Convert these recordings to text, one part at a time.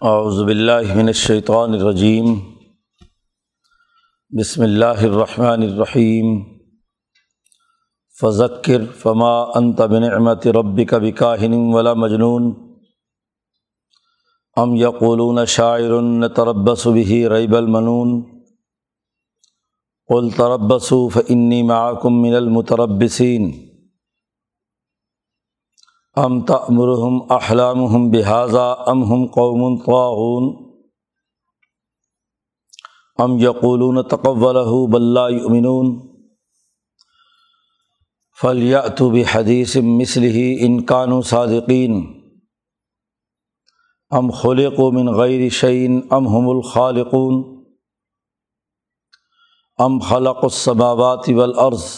اعوذ باللہ من الشیطان الرجیم۔ بسم اللہ الرحمن الرحیم۔ فذکر فما انت بنعمت ربک بکاہن ولا مجنون۔ ام یقولون شاعر تربص به ریب المنون۔ قل تربصوا فانی معکم من المتربصین۔ ام تأمرهم احلامهم بحاظہ ام ہم قوم طاغون؟ ام یقولون تقول بلّہ یؤمنون فلیأت بحدیث مثلہ ان کانوا صادقین ام خلقوا من غیر شعین ام هم الخالقون؟ ام خلق السماوات والارض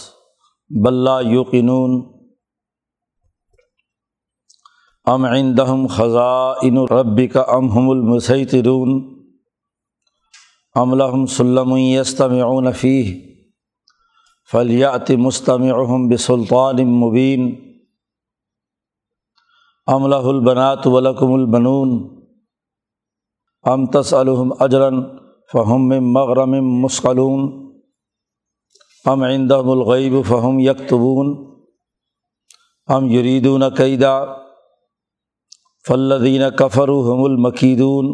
بل لا یوقنون ام عندهم خزائن ربک ام هم المسیطرون ام لهم سلم یستمعون فیہ فلیات مستمعهم بسلطان مبین ام له البنات ولکم البنون ام تسألهم اجرا فهم من مغرم مسقلون ام عندهم الغیب فهم یکتبون ام یریدون قیدا فلدین کفرحم المکیدون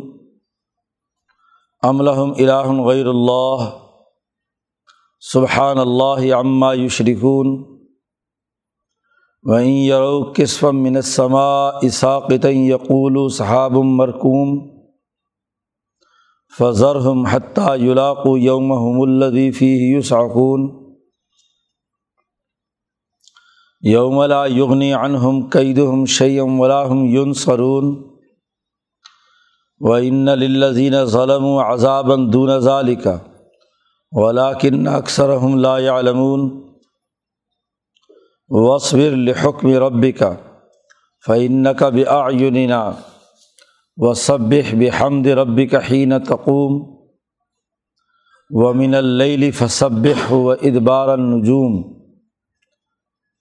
املحم الہم غیر اللہ سبحان اللہ عما یشرکون وعین یرو قسفم منسما اساقت یقول صحاب مرکوم فضرحم حتیٰ یلاق یوم الدیفی یوسعقون یوم لا یغنی عنہم قیدہم شیم ولاحم یون سرون و ان للذین ظلم و عذابً دون ذالکا ولاکن اکثرہم لا يعلمون وصبر لحکم ربک فعنق بآیوننا وصبح بحمد ربک حین تقوم ومن اللیل فصبح و ادبار النجوم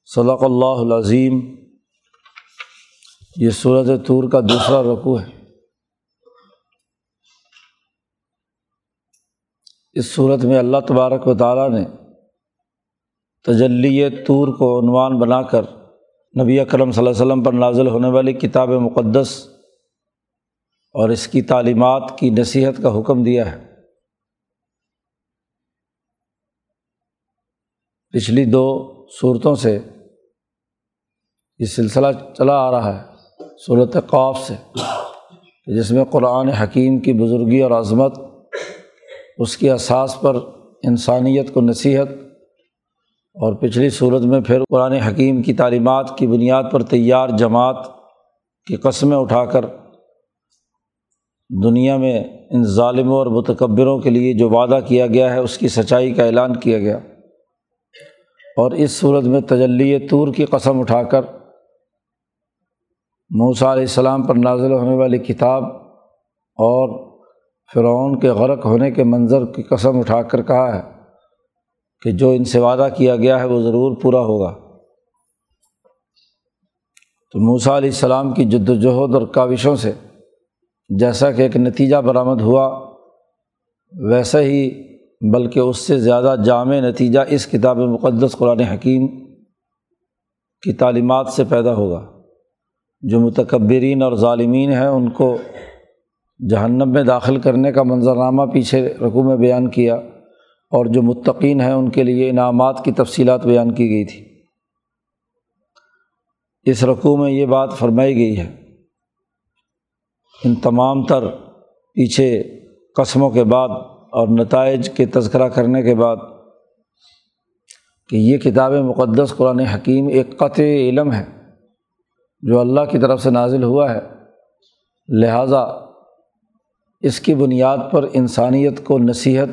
صدق اللہ العظیم یہ صورت طور کا دوسرا رقوع ہے۔ اس صورت میں اللہ تبارک و تعالیٰ نے تجلی طور کو عنوان بنا کر نبی اکرم صلی اللہ علیہ وسلم پر نازل ہونے والی کتاب مقدس اور اس کی تعلیمات کی نصیحت کا حکم دیا ہے۔ پچھلی دو صورتوں سے یہ سلسلہ چلا آ رہا ہے صورت قاف سے، جس میں قرآن حکیم کی بزرگی اور عظمت، اس کی اساس پر انسانیت کو نصیحت، اور پچھلی صورت میں پھر قرآن حکیم کی تعلیمات کی بنیاد پر تیار جماعت کی قسمیں اٹھا کر دنیا میں ان ظالموں اور متکبروں کے لیے جو وعدہ کیا گیا ہے، اس کی سچائی کا اعلان کیا گیا۔ اور اس صورت میں تجلی طور کی قسم اٹھا کر موسیٰ علیہ السلام پر نازل ہونے والی کتاب اور فرعون کے غرق ہونے کے منظر کی قسم اٹھا کر کہا ہے کہ جو ان سے وعدہ کیا گیا ہے وہ ضرور پورا ہوگا۔ تو موسیٰ علیہ السلام کی جد وجہد اور کاوشوں سے جیسا کہ ایک نتیجہ برآمد ہوا ویسا ہی، بلکہ اس سے زیادہ جامع نتیجہ اس کتاب مقدس قرآن حکیم کی تعلیمات سے پیدا ہوگا۔ جو متکبرین اور ظالمین ہیں، ان کو جہنم میں داخل کرنے کا منظرنامہ پیچھے رقوع میں بیان کیا اور جو متقین ہیں، ان کے لیے انعامات کی تفصیلات بیان کی گئی تھی۔ اس رقوع میں یہ بات فرمائی گئی ہے۔ ان تمام تر پیچھے قسموں کے بعد اور نتائج کے تذکرہ کرنے کے بعد کہ یہ کتاب مقدس قرآن حکیم ایک قطع علم ہے۔ جو اللہ کی طرف سے نازل ہوا ہے، لہٰذا اس کی بنیاد پر انسانیت کو نصیحت،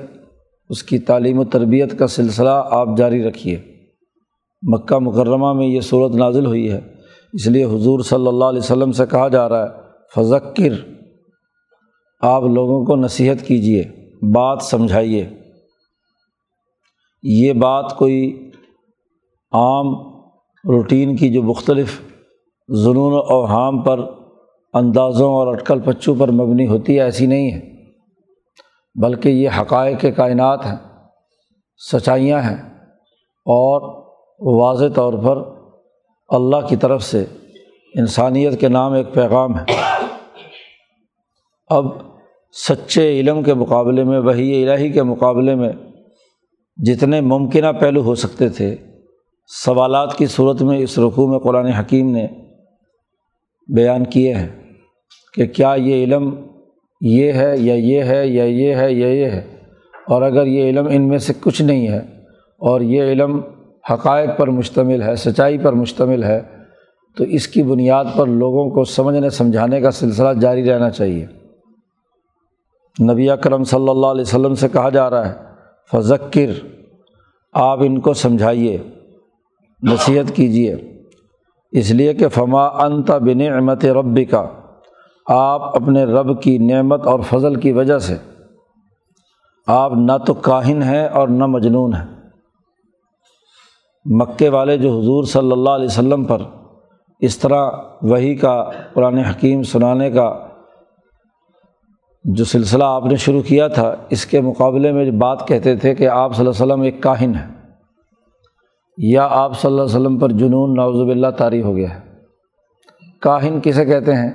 اس کی تعلیم و تربیت کا سلسلہ آپ جاری رکھیے۔ مکہ مکرمہ میں یہ صورت نازل ہوئی ہے۔ اس لیے حضور صلی اللہ علیہ وسلم سے کہا جا رہا ہے، فذکر، آپ لوگوں کو نصیحت کیجیے بات سمجھائیے۔ یہ بات کوئی عام روٹین کی جو مختلف ظنون و اوہام پر، اندازوں اور اٹکل پچو پر مبنی ہوتی ہے، ایسی نہیں ہے۔ بلکہ یہ حقائق کائنات ہیں، سچائیاں ہیں اور واضح طور پر اللہ کی طرف سے انسانیت کے نام ایک پیغام ہے۔ اب سچے علم کے مقابلے میں وہی الہی کے مقابلے میں جتنے ممکنہ پہلو ہو سکتے تھے، سوالات کی صورت میں اس رقوع میں قرآن حکیم نے بیان کیے ہیں کہ کیا یہ علم یہ ہے یا یہ ہے یا یہ ہے یا یہ ہے؟ اور اگر یہ علم ان میں سے کچھ نہیں ہے اور یہ علم حقائق پر مشتمل ہے، سچائی پر مشتمل ہے، تو اس کی بنیاد پر لوگوں کو سمجھنے، سمجھانے کا سلسلہ جاری رہنا چاہیے۔ نبی اکرم صلی اللہ علیہ وسلم سے کہا جا رہا ہے، فذکر، آپ ان کو سمجھائیے، نصیحت کیجیے۔ اس لیے کہ فما انت بن احمت ربی کا آپ اپنے رب کی نعمت اور فضل کی وجہ سے آپ نہ تو کاہن ہیں اور نہ مجنون ہیں۔ مکے والے جو حضور صلی اللہ علیہ وسلم پر اس طرح وہی کا قرآن حکیم سنانے کا جو سلسلہ آپ نے شروع کیا تھا، اس کے مقابلے میں جو بات کہتے تھے کہ آپ صلی اللہ علیہ وسلم ایک کاہن ہے یا آپ صلی اللہ علیہ وسلم پر جنون نوزب اللہ طاری ہو گیا ہے۔ کاہن کسے کہتے ہیں؟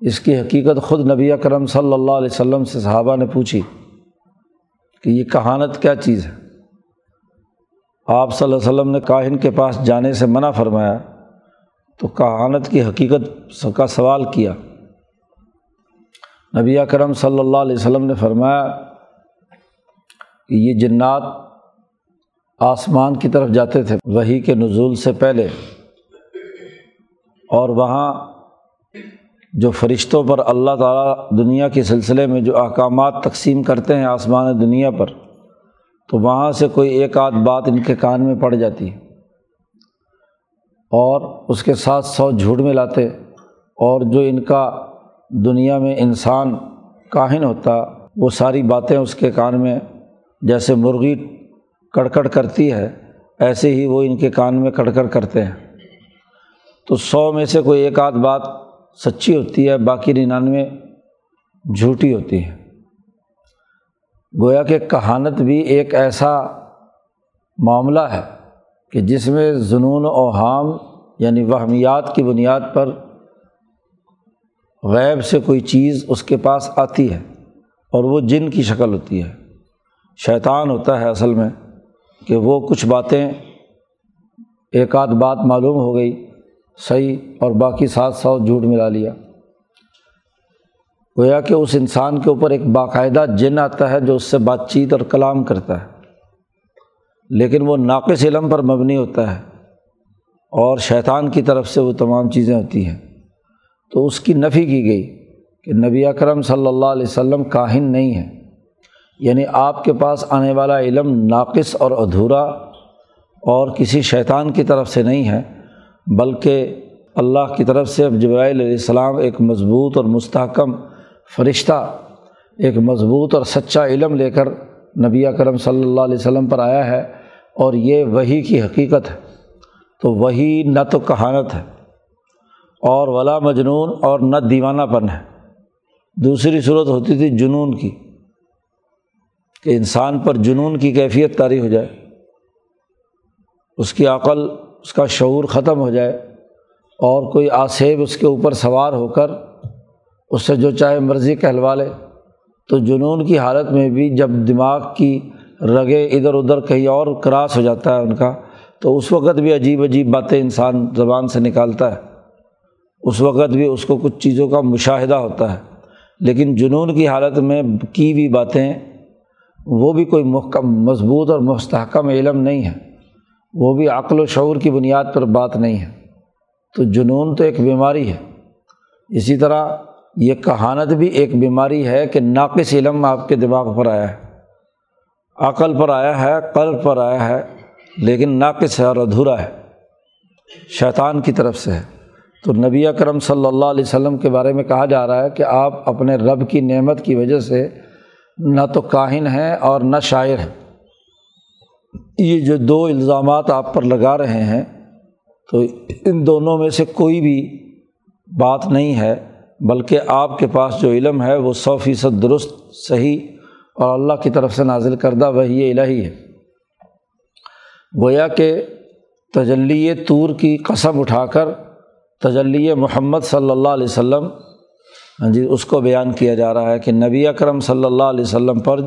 اس کی حقیقت خود نبی کرم صلی اللہ علیہ وسلم سے صحابہ نے پوچھی کہ یہ کہانت کیا چیز ہے؟ آپ صلی اللہ علیہ وسلم نے کاہن کے پاس جانے سے منع فرمایا تو کہانت کی حقیقت کا سوال کیا۔ نبی کرم صلی اللہ علیہ وسلم نے فرمایا کہ یہ جنات آسمان کی طرف جاتے تھے وہی کے نزول سے پہلے۔ اور وہاں جو فرشتوں پر اللہ تعالیٰ دنیا کے سلسلے میں جو احکامات تقسیم کرتے ہیں آسمان دنیا پر، تو وہاں سے کوئی ایک آدھ بات ان کے کان میں پڑ جاتی۔ اور اس کے ساتھ سو جھوٹ میں لاتے اور جو ان کا دنیا میں انسان کاہن ہوتا، وہ ساری باتیں اس کے کان میں، جیسے مرغی کڑکڑ کرتی ہے، ایسے ہی وہ ان کے کان میں کڑکڑ کرتے ہیں۔ تو سو میں سے کوئی ایک آدھ بات سچی ہوتی ہے، باقی ننانوے جھوٹی ہوتی ہے۔ گویا کہ کہانت بھی ایک ایسا معاملہ ہے کہ جس میں جنون و حام یعنی وہمیات کی بنیاد پر غیب سے کوئی چیز اس کے پاس آتی ہے اور وہ جن کی شکل ہوتی ہے۔ شیطان ہوتا ہے اصل میں۔ کہ وہ کچھ باتیں ایک آدھ بات معلوم ہو گئی، صحیح اور باقی سات سو جھوٹ ملا لیا۔ گویا کہ اس انسان کے اوپر ایک باقاعدہ جن آتا ہے جو اس سے بات چیت اور کلام کرتا ہے، لیکن وہ ناقص علم پر مبنی ہوتا ہے اور شیطان کی طرف سے وہ تمام چیزیں ہوتی ہیں۔ تو اس کی نفی کی گئی کہ نبی اکرم صلی اللہ علیہ وسلم کاہن نہیں ہے یعنی آپ کے پاس آنے والا علم ناقص اور ادھورا اور کسی شیطان کی طرف سے نہیں ہے، بلکہ اللہ کی طرف سے جبرائیل علیہ السلام ایک مضبوط اور مستحکم فرشتہ، ایک مضبوط اور سچا علم لے کر نبی کرم صلی اللہ علیہ وسلم پر آیا ہے، اور یہ وہی کی حقیقت ہے۔ تو وہی نہ تو کہانت ہے، اور ولا مجنون اور نہ دیوانہ پن ہے۔ دوسری صورت ہوتی تھی جنون کی۔ کہ انسان پر جنون کی کیفیت طاری ہو جائے، اس کی عقل، اس کا شعور ختم ہو جائے اور کوئی آسیب اس کے اوپر سوار ہو کر اس سے جو چاہے مرضی کہلوا لے، تو جنون کی حالت میں بھی جب دماغ کی رگیں ادھر ادھر کہیں اور کراس ہو جاتا ہے ان کا، تو اس وقت بھی عجیب عجیب باتیں انسان زبان سے نکالتا ہے۔ اس وقت بھی اس کو کچھ چیزوں کا مشاہدہ ہوتا ہے۔ لیکن جنون کی حالت میں کی ہوئی باتیں وہ بھی کوئی محکم مضبوط اور مستحکم علم نہیں ہے۔ وہ بھی عقل و شعور کی بنیاد پر بات نہیں ہے۔ تو جنون تو ایک بیماری ہے۔ اسی طرح یہ کہانت بھی ایک بیماری ہے کہ ناقص علم آپ کے دماغ پر آیا ہے۔ عقل پر آیا ہے، قلب پر آیا ہے، لیکن ناقص ہے اور ادھورا ہے۔ شیطان کی طرف سے ہے۔ تو نبی اکرم صلی اللہ علیہ وسلم کے بارے میں کہا جا رہا ہے کہ آپ اپنے رب کی نعمت کی وجہ سے نہ تو کاہن ہیں اور نہ شاعر ہیں یہ جو دو الزامات آپ پر لگا رہے ہیں، تو ان دونوں میں سے کوئی بھی بات نہیں ہے، بلکہ آپ کے پاس جو علم ہے، وہ سو فیصد درست، صحیح اور اللہ کی طرف سے نازل کردہ وہی الہی ہے۔ گویا کہ تجلی طور کی قسم اٹھا کر تجلی محمد صلی اللہ علیہ وسلم ہاں جی اس کو بیان کیا جا رہا ہے کہ نبی اکرم صلی اللہ علیہ وسلم پر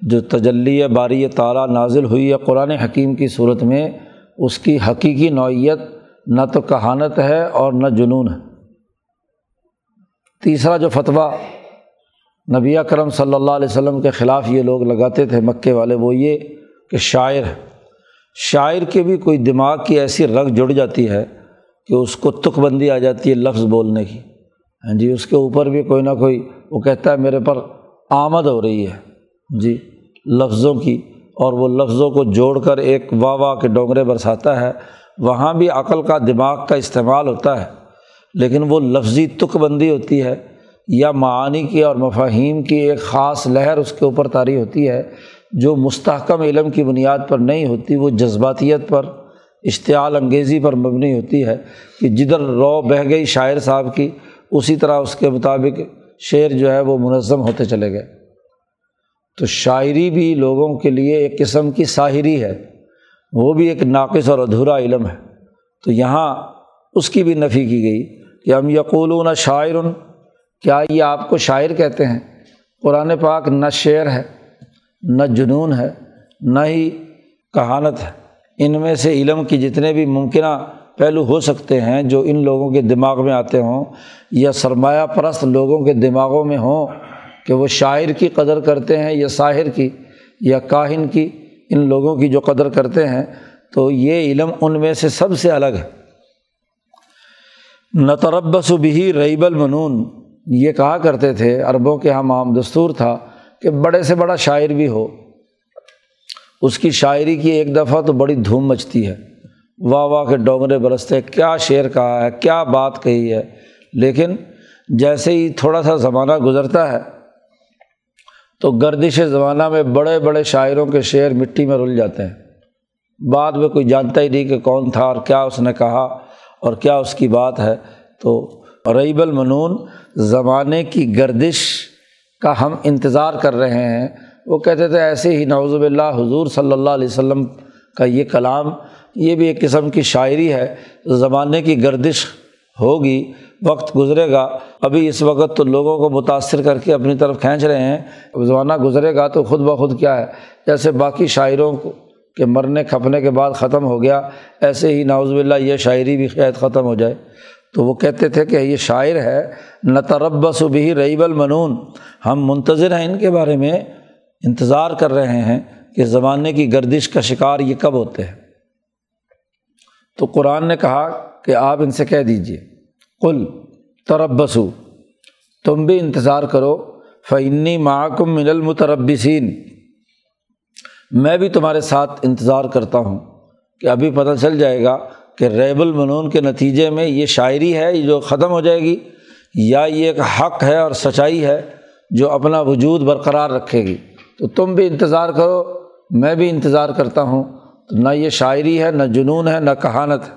جو تجلی باری تعالیٰ نازل ہوئی ہے قرآن حکیم کی صورت میں، اس کی حقیقی نوعیت نہ تو کہانت ہے اور نہ جنون ہے۔ تیسرا جو فتویٰ نبی اکرم صلی اللہ علیہ وسلم کے خلاف یہ لوگ لگاتے تھے مکے والے، وہ یہ کہ شاعر ہے۔ شاعر کے بھی کوئی دماغ کی ایسی رنگ جڑ جاتی ہے کہ اس کو تک بندی آ جاتی ہے لفظ بولنے کی۔ ہاں جی اس کے اوپر بھی کوئی نہ کوئی، وہ کہتا ہے میرے پر آمد ہو رہی ہے۔ جی لفظوں کی، اور وہ لفظوں کو جوڑ کر ایک واہ واہ کے ڈونگرے برساتا ہے۔ وہاں بھی عقل کا دماغ کا استعمال ہوتا ہے، لیکن وہ لفظی تک بندی ہوتی ہے، یا معانی کی اور مفاہیم کی ایک خاص لہر اس کے اوپر طاری ہوتی ہے۔ جو مستحکم علم کی بنیاد پر نہیں ہوتی، وہ جذباتیت پر، اشتعال انگیزی پر مبنی ہوتی ہے۔ کہ جدھر رو بہہ گئی شاعر صاحب کی اسی طرح اس کے مطابق شعر جو ہے وہ منظم ہوتے چلے گئے۔ تو شاعری بھی لوگوں کے لیے ایک قسم کی ساحری ہے۔ وہ بھی ایک ناقص اور ادھورا علم ہے۔ تو یہاں اس کی بھی نفی کی گئی کہ ہم یقولون شاعر، کیا یہ آپ کو شاعر کہتے ہیں؟ قرآن پاک نہ شعر ہے، نہ جنون ہے، نہ ہی کہانت ہے۔ ان میں سے علم کی جتنے بھی ممکنہ پہلو ہو سکتے ہیں جو ان لوگوں کے دماغ میں آتے ہوں یا سرمایہ پرست لوگوں کے دماغوں میں ہوں کہ وہ شاعر کی قدر کرتے ہیں یا ساحر کی یا کاہن کی، ان لوگوں کی جو قدر کرتے ہیں، تو یہ علم ان میں سے سب سے الگ ہے۔ نتربس بھی ریب المنون، یہ کہا کرتے تھے، عربوں کے یہاں عام دستور تھا کہ بڑے سے بڑا شاعر بھی ہو۔ اس کی شاعری کی ایک دفعہ تو بڑی دھوم مچتی ہے۔ واہ واہ کے ڈونگرے برستے، کیا شعر کہا ہے، کیا بات کہی ہے۔ لیکن جیسے ہی تھوڑا سا زمانہ گزرتا ہے، تو گردش زمانہ میں بڑے بڑے شاعروں کے شعر مٹی میں رل جاتے ہیں۔ بعد میں کوئی جانتا ہی نہیں کہ کون تھا اور کیا اس نے کہا اور کیا اس کی بات ہے۔ تو ریب المنون زمانے کی گردش کا ہم انتظار کر رہے ہیں۔ وہ کہتے تھے، ایسے ہی نوز اللہ حضور صلی اللہ علیہ وسلم کا یہ کلام یہ بھی ایک قسم کی شاعری ہے، زمانے کی گردش ہوگی، وقت گزرے گا۔ ابھی اس وقت تو لوگوں کو متاثر کر کے اپنی طرف کھینچ رہے ہیں۔ زمانہ گزرے گا تو خود بخود کیا ہے؟ جیسے باقی شاعروں کو کہ مرنے کھپنے کے بعد ختم ہو گیا، ایسے ہی ناوز باللہ یہ شاعری بھی قید ختم ہو جائے۔ تو وہ کہتے تھے کہ یہ شاعر ہے نہ بھی ریب المنون۔ ہم منتظر ہیں ان کے بارے میں، انتظار کر رہے ہیں کہ زمانے کی گردش کا شکار یہ کب ہوتے ہیں۔ تو قرآن نے کہا کہ آپ ان سے کہہ دیجیے کل تربسو تم بھی انتظار کرو۔ فعنی معکم من المتربسین میں بھی تمہارے ساتھ انتظار کرتا ہوں کہ ابھی پتہ چل جائے گا کہ ریب المنون کے نتیجے میں یہ شاعری ہے جو ختم ہو جائے گی، یا یہ ایک حق ہے اور سچائی ہے جو اپنا وجود برقرار رکھے گی۔ تو تم بھی انتظار کرو، میں بھی انتظار کرتا ہوں۔ تو نہ یہ شاعری ہے، نہ جنون ہے، نہ کہانت ہے۔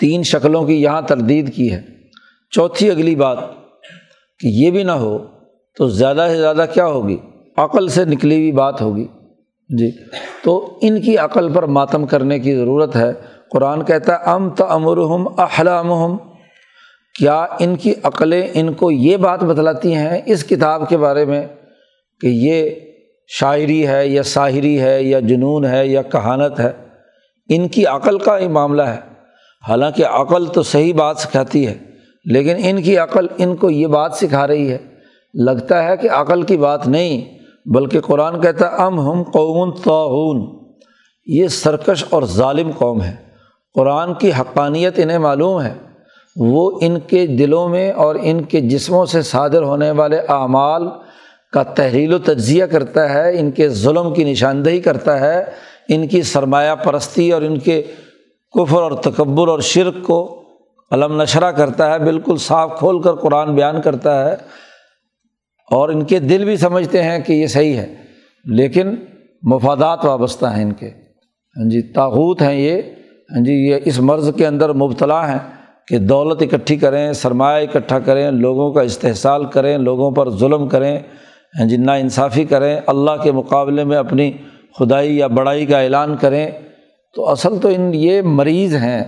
تین شکلوں کی یہاں تردید کی ہے۔ چوتھی اگلی بات، کہ یہ بھی نہ ہو تو زیادہ سے زیادہ کیا ہوگی؟ عقل سے نکلی ہوئی بات ہوگی۔ جی تو ان کی عقل پر ماتم کرنے کی ضرورت ہے۔ قرآن کہتا ہے، ام تو امرحم احلام کیا ان کی عقلیں ان کو یہ بات بتلاتی ہیں اس کتاب کے بارے میں کہ یہ شاعری ہے یا ساحری ہے یا جنون ہے یا کہانت ہے، ان کی عقل کا ہی معاملہ ہے۔ حالانکہ عقل تو صحیح بات سکھاتی ہے، لیکن ان کی عقل ان کو یہ بات سکھا رہی ہے۔ لگتا ہے کہ عقل کی بات نہیں، بلکہ قرآن کہتا ہے، ام ہم قوم تعاون یہ سرکش اور ظالم قوم ہے قرآن کی حقانیت انہیں معلوم ہے۔ وہ ان کے دلوں میں اور ان کے جسموں سے صادر ہونے والے اعمال کا تحریل و تجزیہ کرتا ہے، ان کے ظلم کی نشاندہی کرتا ہے، ان کی سرمایہ پرستی اور ان کے کفر اور تکبر اور شرک کو علم نشرہ کرتا ہے، بالکل صاف کھول کر قرآن بیان کرتا ہے۔ اور ان کے دل بھی سمجھتے ہیں کہ یہ صحیح ہے، لیکن مفادات وابستہ ہیں ان کے۔ ہاں جی تاوت ہیں یہ۔ ہاں جی یہ اس مرض کے اندر مبتلا ہیں کہ دولت اکٹھی کریں، سرمایہ اکٹھا کریں، لوگوں کا استحصال کریں، لوگوں پر ظلم کریں۔ یعنی جنا انصافی کریں، اللہ کے مقابلے میں اپنی خدائی یا بڑائی کا اعلان کریں، تو اصل تو ان یہ مریض ہیں،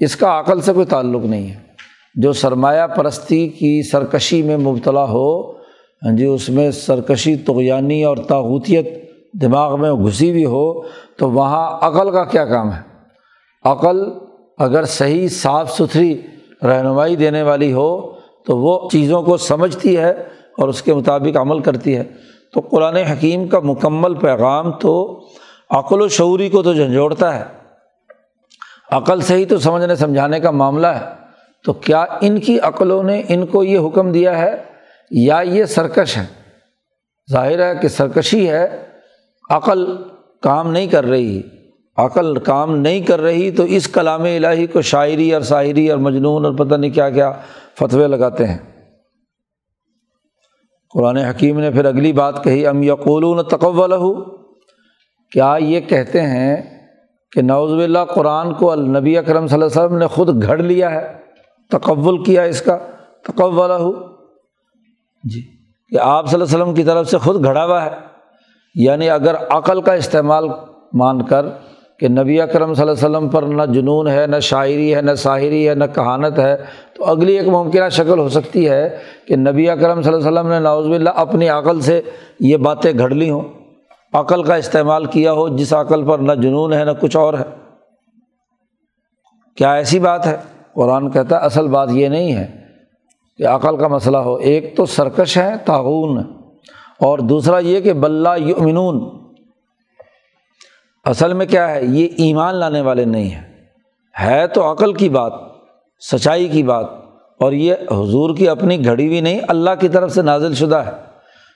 اس کا عقل سے کوئی تعلق نہیں ہے۔ جو سرمایہ پرستی کی سرکشی میں مبتلا ہو ہاں جی اس میں سرکشی تغیانی اور تاغوتیت دماغ میں گھسی بھی ہو، تو وہاں عقل کا کیا کام ہے؟ عقل اگر صحیح، صاف ستھری رہنمائی دینے والی ہو، تو وہ چیزوں کو سمجھتی ہے اور اس کے مطابق عمل کرتی ہے۔ تو قرآن حکیم کا مکمل پیغام تو عقل و شعوری کو تو جھنجھوڑتا ہے۔ عقل سے ہی تو سمجھنے، سمجھانے کا معاملہ ہے۔ تو کیا ان کی عقلوں نے ان کو یہ حکم دیا ہے؟ یا یہ سرکش ہے؟ ظاہر ہے کہ سرکشی ہے۔ عقل کام نہیں کر رہی۔ عقل کام نہیں کر رہی تو اس کلام الہی کو شاعری اور شاعری اور مجنون اور پتہ نہیں کیا کیا فتوے لگاتے ہیں۔ قرآن حکیم نے پھر اگلی بات کہی ام یقولون تقول کیا یہ کہتے ہیں کہ نوز اللہ قرآن کو النبی اکرم صلی اللہ علیہ وسلم نے خود گھڑ لیا ہے تقول کیا اس کا؟ تقول جی۔ کہ آپ صلی اللہ علیہ وسلم کی طرف سے خود گھڑا ہوا ہے یعنی اگر عقل کا استعمال مان کر کہ نبی اکرم صلی اللہ علیہ وسلم پر نہ جنون ہے، نہ شاعری ہے، نہ شاعری ہے، نہ کہانت ہے۔ تو اگلی ایک ممکنہ شکل ہو سکتی ہے کہ نبی اکرم صلی اللہ علیہ وسلم نے ناوز اللہ اپنی عقل سے یہ باتیں گھڑ لی ہوں۔ عقل کا استعمال کیا ہو، جس عقل پر نہ جنون ہے، نہ کچھ اور ہے۔ کیا ایسی بات ہے؟ قرآن کہتا ہے، اصل بات یہ نہیں ہے کہ عقل کا مسئلہ ہو۔ ایک تو سرکش ہے تعاون اور دوسرا یہ کہ بلّہ یؤمنون۔ اصل میں کیا ہے؟ یہ ایمان لانے والے نہیں ہیں۔ ہے تو عقل کی بات، سچائی کی بات، اور یہ حضور کی اپنی گھڑی ہوئی نہیں، اللہ کی طرف سے نازل شدہ ہے۔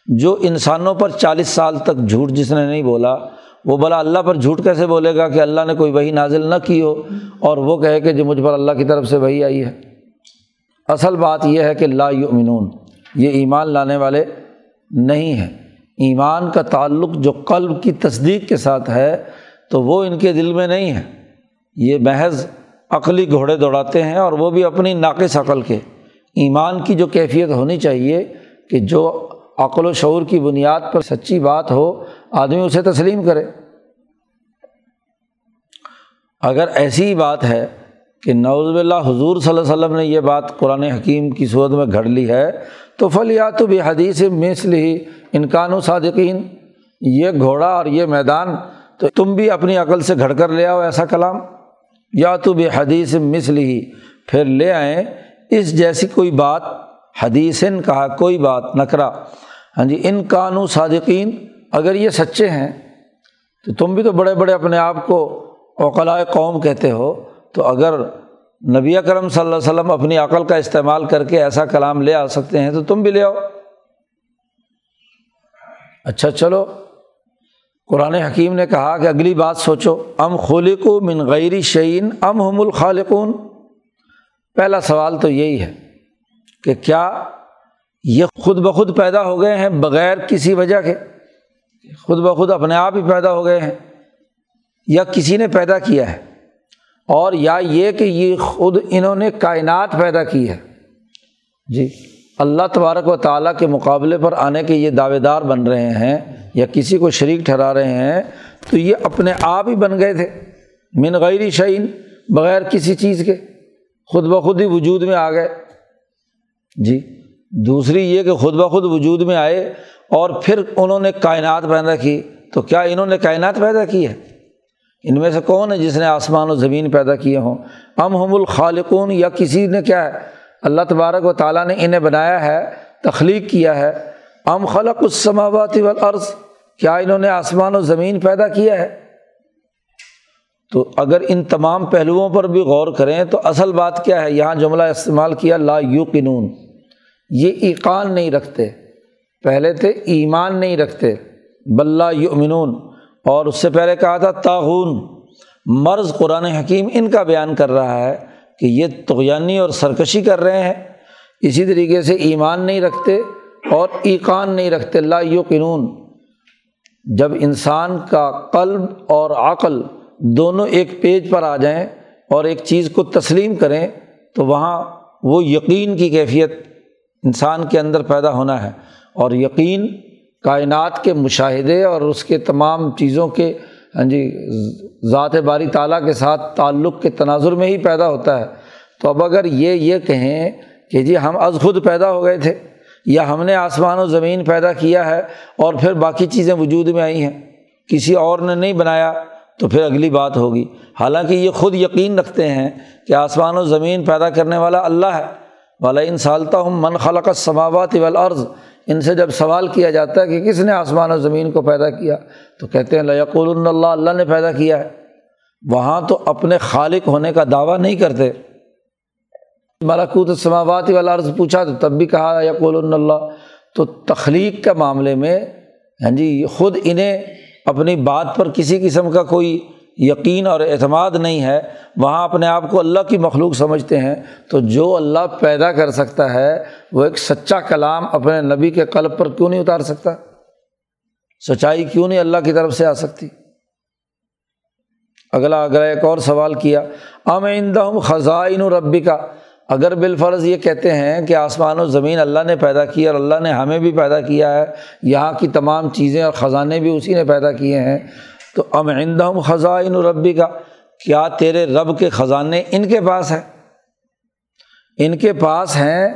جو انسانوں پر چالیس سال تک جھوٹ جس نے نہیں بولا، وہ بلا اللہ پر جھوٹ کیسے بولے گا کہ اللہ نے کوئی وہی نازل نہ کی ہو اور وہ کہے کہ جو مجھ پر اللہ کی طرف سے وہی آئی ہے؟ اصل بات یہ ہے کہ لا یؤمنون، یہ ایمان لانے والے نہیں ہیں۔ ایمان کا تعلق جو قلب کی تصدیق کے ساتھ ہے، تو وہ ان کے دل میں نہیں ہے۔ یہ محض عقلی گھوڑے دوڑاتے ہیں اور وہ بھی اپنی ناقص عقل کے۔ ایمان کی جو کیفیت ہونی چاہیے کہ جو عقل و شعور کی بنیاد پر سچی بات ہو، آدمی اسے تسلیم کرے۔ اگر ایسی بات ہے کہ نوز اللہ حضور صلی اللہ علیہ وسلم نے یہ بات قرآن حکیم کی صورت میں گھڑ لی ہے، تو فلیات بھی حدیث مثل ہی انکان و صادقین، یہ گھوڑا اور یہ میدان، تو تم بھی اپنی عقل سے گھڑ کر لے آؤ ایسا کلام۔ یا تو بھی حدیث مثل ہی پھر لے آئیں۔ اس جیسی کوئی بات حدیثن کہا کوئی بات نکرا ہاں جی ان کانو صادقین، اگر یہ سچے ہیں، تو تم بھی تو بڑے بڑے اپنے آپ کو اوقلائے قوم کہتے ہو۔ تو اگر نبی کرم صلی اللہ علیہ وسلم اپنی عقل کا استعمال کر کے ایسا کلام لے آ سکتے ہیں، تو تم بھی لے آؤ۔ اچھا چلو۔ قرآن حکیم نے کہا کہ اگلی بات سوچو۔ ام خلق من غیر شعین ام ہم الخالقون۔ پہلا سوال تو یہی ہے کہ کیا یہ خود بخود پیدا ہو گئے ہیں بغیر کسی وجہ کے؟ خود بخود اپنے آپ ہی پیدا ہو گئے ہیں۔ یا کسی نے پیدا کیا ہے؟ اور یا یہ کہ یہ خود انہوں نے کائنات پیدا کی ہے۔ جی۔ اللہ تبارک و تعالیٰ کے مقابلے پر آنے کے یہ دعوے دار بن رہے ہیں یا کسی کو شریک ٹھہرا رہے ہیں، تو یہ اپنے آپ ہی بن گئے تھے۔ من غیر شعین بغیر کسی چیز کے۔ خود بخود ہی وجود میں آ گئے۔ جی دوسری یہ کہ خود بخود وجود میں آئے اور پھر انہوں نے کائنات پیدا کی۔ تو کیا انہوں نے کائنات پیدا کی ہے؟ ان میں سے کون ہے جس نے آسمان و زمین پیدا کیے ہوں؟ ام ہم الخالقون یا کسی نے کیا ہے؟ اللہ تبارک و تعالیٰ نے انہیں بنایا ہے، تخلیق کیا ہے۔ ام خلق السماوات والارض، کیا انہوں نے آسمان و زمین پیدا کیا ہے؟ تو اگر ان تمام پہلوؤں پر بھی غور کریں تو اصل بات کیا ہے؟ یہاں جملہ استعمال کیا، لا یو قنون یہ ایقان نہیں رکھتے۔ پہلے تھے، ایمان نہیں رکھتے۔ بلّہ یؤمنون۔ اور اس سے پہلے کہا تھا تعاون مرض قرآن حکیم ان کا بیان کر رہا ہے۔ کہ یہ تغیانی اور سرکشی کر رہے ہیں۔ اسی طریقے سے ایمان نہیں رکھتے اور ایقان نہیں رکھتے۔ اللہ یو قنون جب انسان کا قلب اور عقل دونوں ایک پیج پر آ جائیں اور ایک چیز کو تسلیم کریں، تو وہاں وہ یقین کی کیفیت انسان کے اندر پیدا ہونا ہے۔ اور یقین کائنات کے مشاہدے اور اس کے تمام چیزوں کے ہاں جی ذات باری تعالیٰ کے ساتھ تعلق کے تناظر میں ہی پیدا ہوتا ہے۔ تو اب اگر یہ یہ کہیں کہ جی ہم از خود پیدا ہو گئے تھے یا ہم نے آسمان و زمین پیدا کیا ہے اور پھر باقی چیزیں وجود میں آئی ہیں، کسی اور نے نہیں بنایا تو پھر اگلی بات ہوگی۔ حالانکہ یہ خود یقین رکھتے ہیں کہ آسمان و زمین پیدا کرنے والا اللہ ہے۔ والا ان سالتا ہوں من خلق سماوات والارض ان سے جب سوال کیا جاتا ہے کہ کس نے آسمان و زمین کو پیدا کیا، تو کہتے ہیں لقول اللہ اللہ نے پیدا کیا ہے۔ وہاں تو اپنے خالق ہونے کا دعویٰ نہیں کرتے۔ ملاکوت سماوات والا عرض پوچھا تو تب بھی کہا یقول اللہ تو تخلیق کے معاملے میں ہاں جی خود انہیں اپنی بات پر کسی قسم کا کوئی یقین اور اعتماد نہیں ہے، وہاں اپنے آپ کو اللہ کی مخلوق سمجھتے ہیں، تو جو اللہ پیدا کر سکتا ہے، وہ ایک سچا کلام اپنے نبی کے قلب پر کیوں نہیں اتار سکتا؟ سچائی کیوں نہیں اللہ کی طرف سے آ سکتی؟ اگلا اگلا ایک اور سوال کیا، ام ہوں خزائن و ربی کا اگر بالفرض یہ کہتے ہیں کہ آسمان و زمین اللہ نے پیدا کی اور اللہ نے ہمیں بھی پیدا کیا ہے، یہاں کی تمام چیزیں اور خزانے بھی اسی نے پیدا کیے ہیں تو ام ہوں خزائن ربی کا کیا تیرے رب کے خزانے ان کے پاس ہیں؟ ان کے پاس ہیں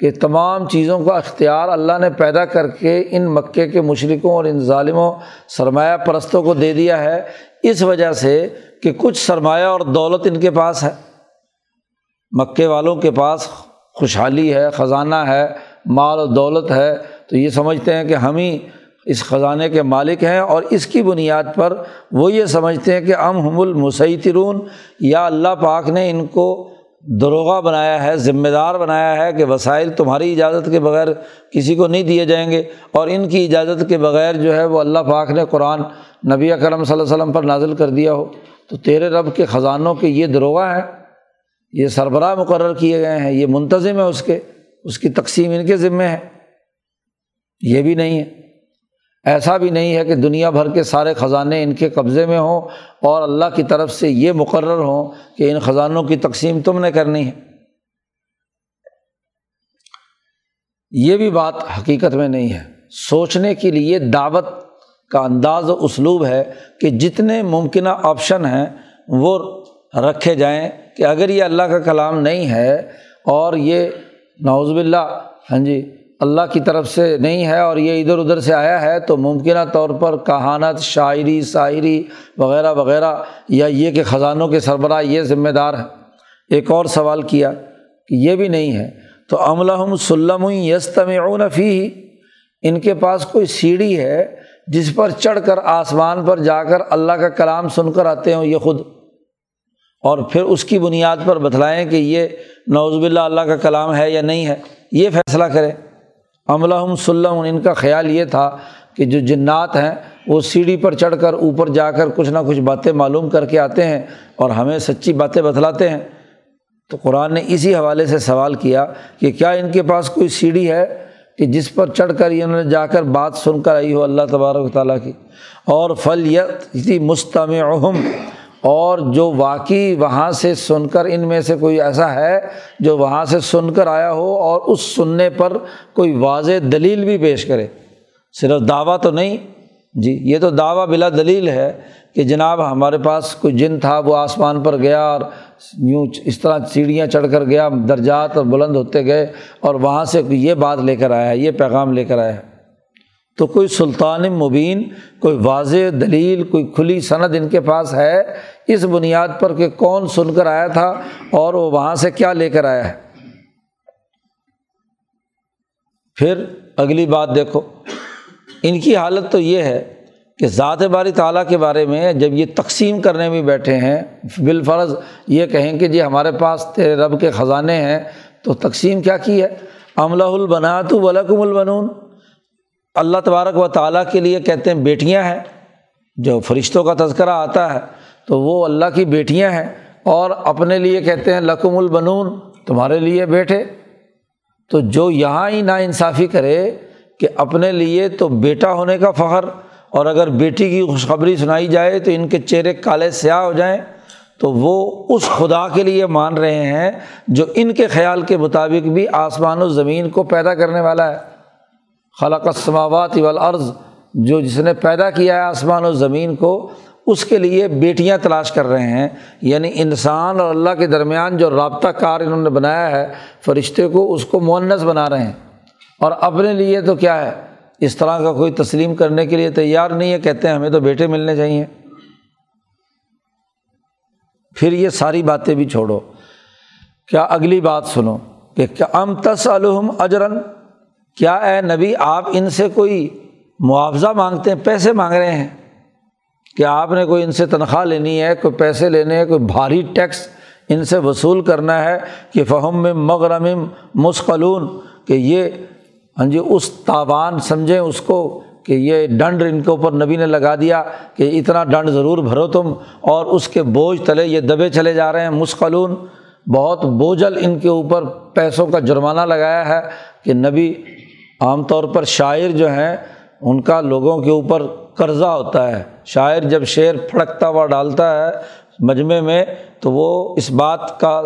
کہ تمام چیزوں کا اختیار اللہ نے پیدا کر کے ان مکے کے مشرقوں اور ان ظالموں، سرمایہ پرستوں کو دے دیا ہے، اس وجہ سے کہ کچھ سرمایہ اور دولت ان کے پاس ہے۔ مکے والوں کے پاس خوشحالی ہے، خزانہ ہے، مال و دولت ہے، تو یہ سمجھتے ہیں کہ ہم ہی اس خزانے کے مالک ہیں اور اس کی بنیاد پر وہ یہ سمجھتے ہیں کہ ام ہم المسیطرون، یا اللہ پاک نے ان کو دروغہ بنایا ہے، ذمہ دار بنایا ہے کہ وسائل تمہاری اجازت کے بغیر کسی کو نہیں دیے جائیں گے اور ان کی اجازت کے بغیر جو ہے وہ اللہ پاک نے قرآن نبی اکرم صلی اللہ علیہ وسلم پر نازل کر دیا ہو۔ تو تیرے رب کے خزانوں کے یہ دروغہ ہیں، یہ سربراہ مقرر کیے گئے ہیں، یہ منتظم ہے اس کے، اس کی تقسیم ان کے ذمے ہے۔ یہ بھی نہیں ہے۔ ایسا بھی نہیں ہے کہ دنیا بھر کے سارے خزانے ان کے قبضے میں ہوں اور اللہ کی طرف سے یہ مقرر ہوں کہ ان خزانوں کی تقسیم تم نے کرنی ہے۔ یہ بھی بات حقیقت میں نہیں ہے۔ سوچنے کے لیے دعوت کا انداز و اسلوب ہے کہ جتنے ممکنہ آپشن ہیں وہ رکھے جائیں کہ اگر یہ اللہ کا کلام نہیں ہے اور یہ نوز باللہ ہاں جی اللہ کی طرف سے نہیں ہے اور یہ ادھر ادھر سے آیا ہے، تو ممکنہ طور پر کہانت، شاعری شاعری وغیرہ وغیرہ یا یہ کہ خزانوں کے سربراہ یہ ذمہ دار ہے ایک اور سوال کیا کہ یہ بھی نہیں ہے۔ تو املحم سلم یستم فی ان کے پاس کوئی سیڑھی ہے جس پر چڑھ کر آسمان پر جا کر اللہ کا کلام سن کر آتے ہوں یہ خود؟ اور پھر اس کی بنیاد پر بتلائیں کہ یہ نوز باللہ اللہ کا کلام ہے یا نہیں ہے، یہ فیصلہ کرے عملہ سلم، ان کا خیال یہ تھا کہ جو جنات ہیں، وہ سیڑھی پر چڑھ کر اوپر جا کر کچھ نہ کچھ باتیں معلوم کر کے آتے ہیں اور ہمیں سچی باتیں بتلاتے ہیں۔ تو قرآن نے اسی حوالے سے سوال کیا کہ کیا ان کے پاس کوئی سیڑھی ہے کہ جس پر چڑھ کر انہوں نے جا کر بات سن کر آئی ہو اللہ تبارک و تعالیٰ کی؟ اور فل مستم اور جو واقعی وہاں سے سن کر ان میں سے کوئی ایسا ہے جو وہاں سے سن کر آیا ہو اور اس سننے پر کوئی واضح دلیل بھی پیش کرے۔ صرف دعویٰ تو نہیں جی یہ تو دعویٰ بلا دلیل ہے کہ جناب ہمارے پاس کوئی جن تھا، وہ آسمان پر گیا اور یوں اس طرح سیڑھیاں چڑھ کر گیا، درجات اور بلند ہوتے گئے اور وہاں سے یہ بات لے کر آیا ہے، یہ پیغام لے کر آیا ہے۔ تو کوئی سلطان مبین، کوئی واضح دلیل، کوئی کھلی صنعت ان کے پاس ہے؟ اس بنیاد پر کہ کون سن کر آیا تھا اور وہ وہاں سے کیا لے کر آیا ہے؟ پھر اگلی بات دیکھو۔ ان کی حالت تو یہ ہے کہ ذات باری تعالیٰ کے بارے میں جب یہ تقسیم کرنے میں بیٹھے ہیں، بالفرض یہ کہیں کہ جی ہمارے پاس تیرے رب کے خزانے ہیں، تو تقسیم کیا کی ہے؟ عملہ البنات ولکم البنون۔ اللہ تبارک و تعالیٰ کے لیے کہتے ہیں بیٹیاں ہیں۔ جو فرشتوں کا تذکرہ آتا ہے تو وہ اللہ کی بیٹیاں ہیں اور اپنے لیے کہتے ہیں لقم البنون، تمہارے لیے بیٹھے تو جو یہاں ہی نا انصافی کرے کہ اپنے لیے تو بیٹا ہونے کا فخر، اور اگر بیٹی کی خوشخبری سنائی جائے تو ان کے چہرے کالے سیاہ ہو جائیں۔ تو وہ اس خدا کے لیے مان رہے ہیں جو ان کے خیال کے مطابق بھی آسمان و زمین کو پیدا کرنے والا ہے۔ خلق السماوات والارض، جو جس نے پیدا کیا ہے آسمان و زمین کو، اس کے لیے بیٹیاں تلاش کر رہے ہیں۔ یعنی انسان اور اللہ کے درمیان جو رابطہ کار انہوں نے بنایا ہے، فرشتے کو اس کو مونس بنا رہے ہیں۔ اور اپنے لیے تو کیا ہے؟ اس طرح کا کوئی تسلیم کرنے کے لیے تیار نہیں ہے، کہتے ہیں ہمیں تو بیٹے ملنے چاہیے۔ پھر یہ ساری باتیں بھی چھوڑو۔ کیا اگلی بات سنو کہ کیا ام تس الحم اجرن کیا اے نبی آپ ان سے کوئی معاوضہ مانگتے ہیں؟ پیسے مانگ رہے ہیں۔ کہ آپ نے کوئی ان سے تنخواہ لینی ہے؟ کوئی پیسے لینے ہیں؟ کوئی بھاری ٹیکس ان سے وصول کرنا ہے کہ فہم میں مغرم مسقلون؟ کہ یہ ہاں جی اس تاوان سمجھیں اس کو کہ یہ ڈنڈ ان کے اوپر نبی نے لگا دیا کہ اتنا ڈنڈ ضرور بھرو تم اور اس کے بوجھ تلے یہ دبے چلے جا رہے ہیں۔ مسقلون، بہت بوجھل ان کے اوپر پیسوں کا جرمانہ لگایا ہے کہ نبی عام طور پر شاعر جو ہیں، ان کا لوگوں کے اوپر قرضہ ہوتا ہے۔ شاعر جب شعر پھڑکتا ہوا ڈالتا ہے مجمے میں، تو وہ اس بات کا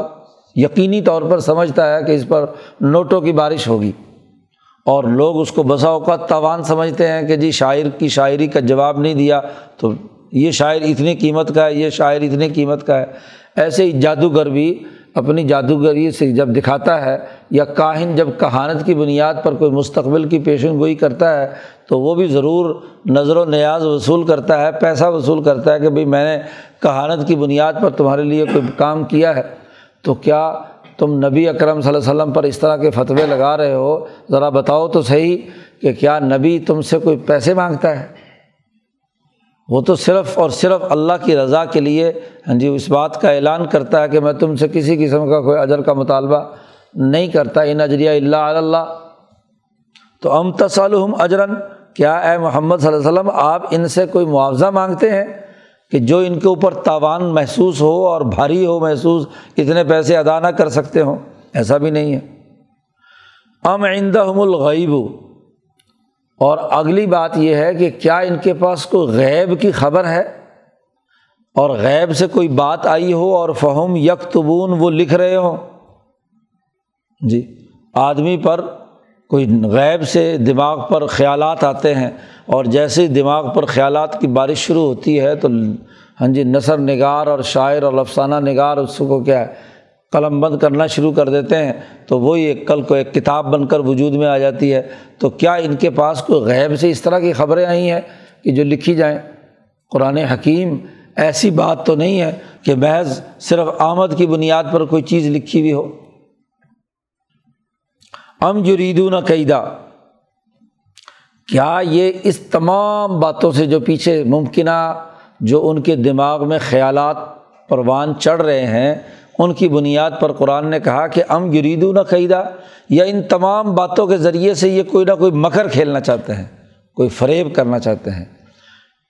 یقینی طور پر سمجھتا ہے کہ اس پر نوٹوں کی بارش ہوگی۔ اور لوگ اس کو بسا اوقات توان سمجھتے ہیں کہ جی شاعر کی شاعری کا جواب نہیں دیا، تو یہ شاعر اتنی قیمت کا ہے، یہ شاعر اتنی قیمت کا ہے۔ ایسے ہی جادوگر بھی اپنی جادوگری سے جب دکھاتا ہے یا کاہن جب کہانت کی بنیاد پر کوئی مستقبل کی پیشن گوئی کرتا ہے، تو وہ بھی ضرور نظر و نیاز وصول کرتا ہے، پیسہ وصول کرتا ہے کہ بھائی میں نے کہانت کی بنیاد پر تمہارے لیے کوئی کام کیا ہے۔ تو کیا تم نبی اکرم صلی اللہ علیہ وسلم پر اس طرح کے فتوے لگا رہے ہو؟ ذرا بتاؤ تو صحیح کہ کیا نبی تم سے کوئی پیسے مانگتا ہے؟ وہ تو صرف اور صرف اللہ کی رضا کے لیے ہاں جی اس بات کا اعلان کرتا ہے کہ میں تم سے کسی قسم کا کوئی اجر کا مطالبہ نہیں کرتا۔ ان اجریہ اللہ اللہ۔ تو ام تصالحم اجرن کیا اے محمد صلی اللہ علیہ وسلم، آپ ان سے کوئی معاوضہ مانگتے ہیں کہ جو ان کے اوپر تاوان محسوس ہو اور بھاری ہو محسوس، اتنے پیسے ادا نہ کر سکتے ہوں؟ ایسا بھی نہیں ہے۔ ام عندہم الغیب۔ اور اگلی بات یہ ہے کہ کیا ان کے پاس کوئی غیب کی خبر ہے؟ اور غیب سے کوئی بات آئی ہو اور فہم یکتبون وہ لکھ رہے ہوں؟ جی آدمی پر کوئی غیب سے دماغ پر خیالات آتے ہیں اور جیسے دماغ پر خیالات کی بارش شروع ہوتی ہے تو ہاں جی نثر نگار اور شاعر اور افسانہ نگار اس کو کیا ہے؟ قلم بند کرنا شروع کر دیتے ہیں، تو وہی ایک کل کو ایک کتاب بن کر وجود میں آ جاتی ہے۔ تو کیا ان کے پاس کوئی غیب سے اس طرح کی خبریں آئی ہیں کہ جو لکھی جائیں؟ قرآن حکیم، ایسی بات تو نہیں ہے کہ محض صرف آمد کی بنیاد پر کوئی چیز لکھی ہوئی ہو۔ ام جریدون قیدہ کیا یہ اس تمام باتوں سے جو پیچھے ممکنہ، جو ان کے دماغ میں خیالات پروان چڑھ رہے ہیں ان کی بنیاد پر قرآن نے کہا کہ ام یریدو نہ قیدہ یا ان تمام باتوں کے ذریعے سے یہ کوئی نہ کوئی مکر کھیلنا چاہتے ہیں، کوئی فریب کرنا چاہتے ہیں۔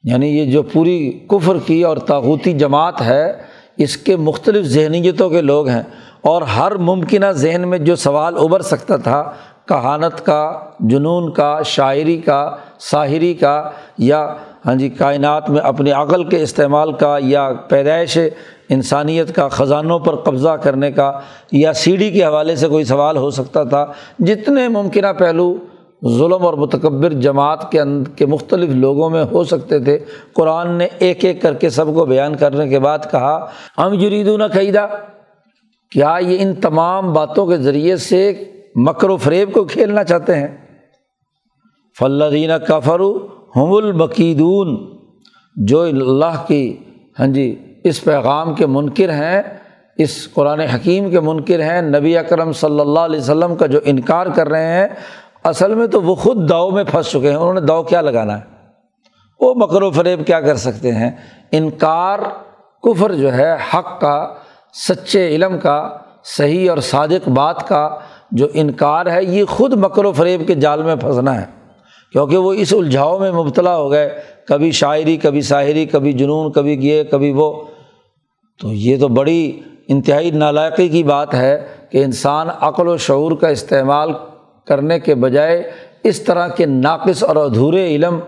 یعنی یہ جو پوری کفر کی اور تاغوتی جماعت ہے، اس کے مختلف ذہنیتوں کے لوگ ہیں۔ اور ہر ممکنہ ذہن میں جو سوال ابھر سکتا تھا، کہانت کا، جنون کا، شاعری کا، ساحری کا، یا ہاں جی کائنات میں اپنی عقل کے استعمال کا یا پیدائش انسانیت کا خزانوں پر قبضہ کرنے کا یا سی ڈی کے حوالے سے کوئی سوال ہو سکتا تھا، جتنے ممکنہ پہلو ظلم اور متکبر جماعت کے اند کے مختلف لوگوں میں ہو سکتے تھے۔ قرآن نے ایک ایک کر کے سب کو بیان کرنے کے بعد کہا، ہم جریدون قیدہ کیا یہ ان تمام باتوں کے ذریعے سے مکر و فریب کو کھیلنا چاہتے ہیں؟ فلدین کفرو ہم المقیدون جو اللہ کی ہاں جی اس پیغام کے منکر ہیں، اس قرآن حکیم کے منکر ہیں، نبی اکرم صلی اللہ علیہ وسلم کا جو انکار کر رہے ہیں، اصل میں تو وہ خود داؤ میں پھنس چکے ہیں، انہوں نے داؤ کیا لگانا ہے؟ وہ مکر و فریب کیا کر سکتے ہیں؟ انکار کفر جو ہے، حق کا، سچے علم کا، صحیح اور صادق بات کا جو انکار ہے، یہ خود مکر و فریب کے جال میں پھنسنا ہے۔ کیونکہ وہ اس الجھاؤ میں مبتلا ہو گئے، کبھی شاعری کبھی شاعری کبھی جنون، کبھی یہ، کبھی وہ۔ تو یہ تو بڑی انتہائی نالائقی کی بات ہے کہ انسان عقل و شعور کا استعمال کرنے کے بجائے اس طرح کے ناقص اور ادھورے علم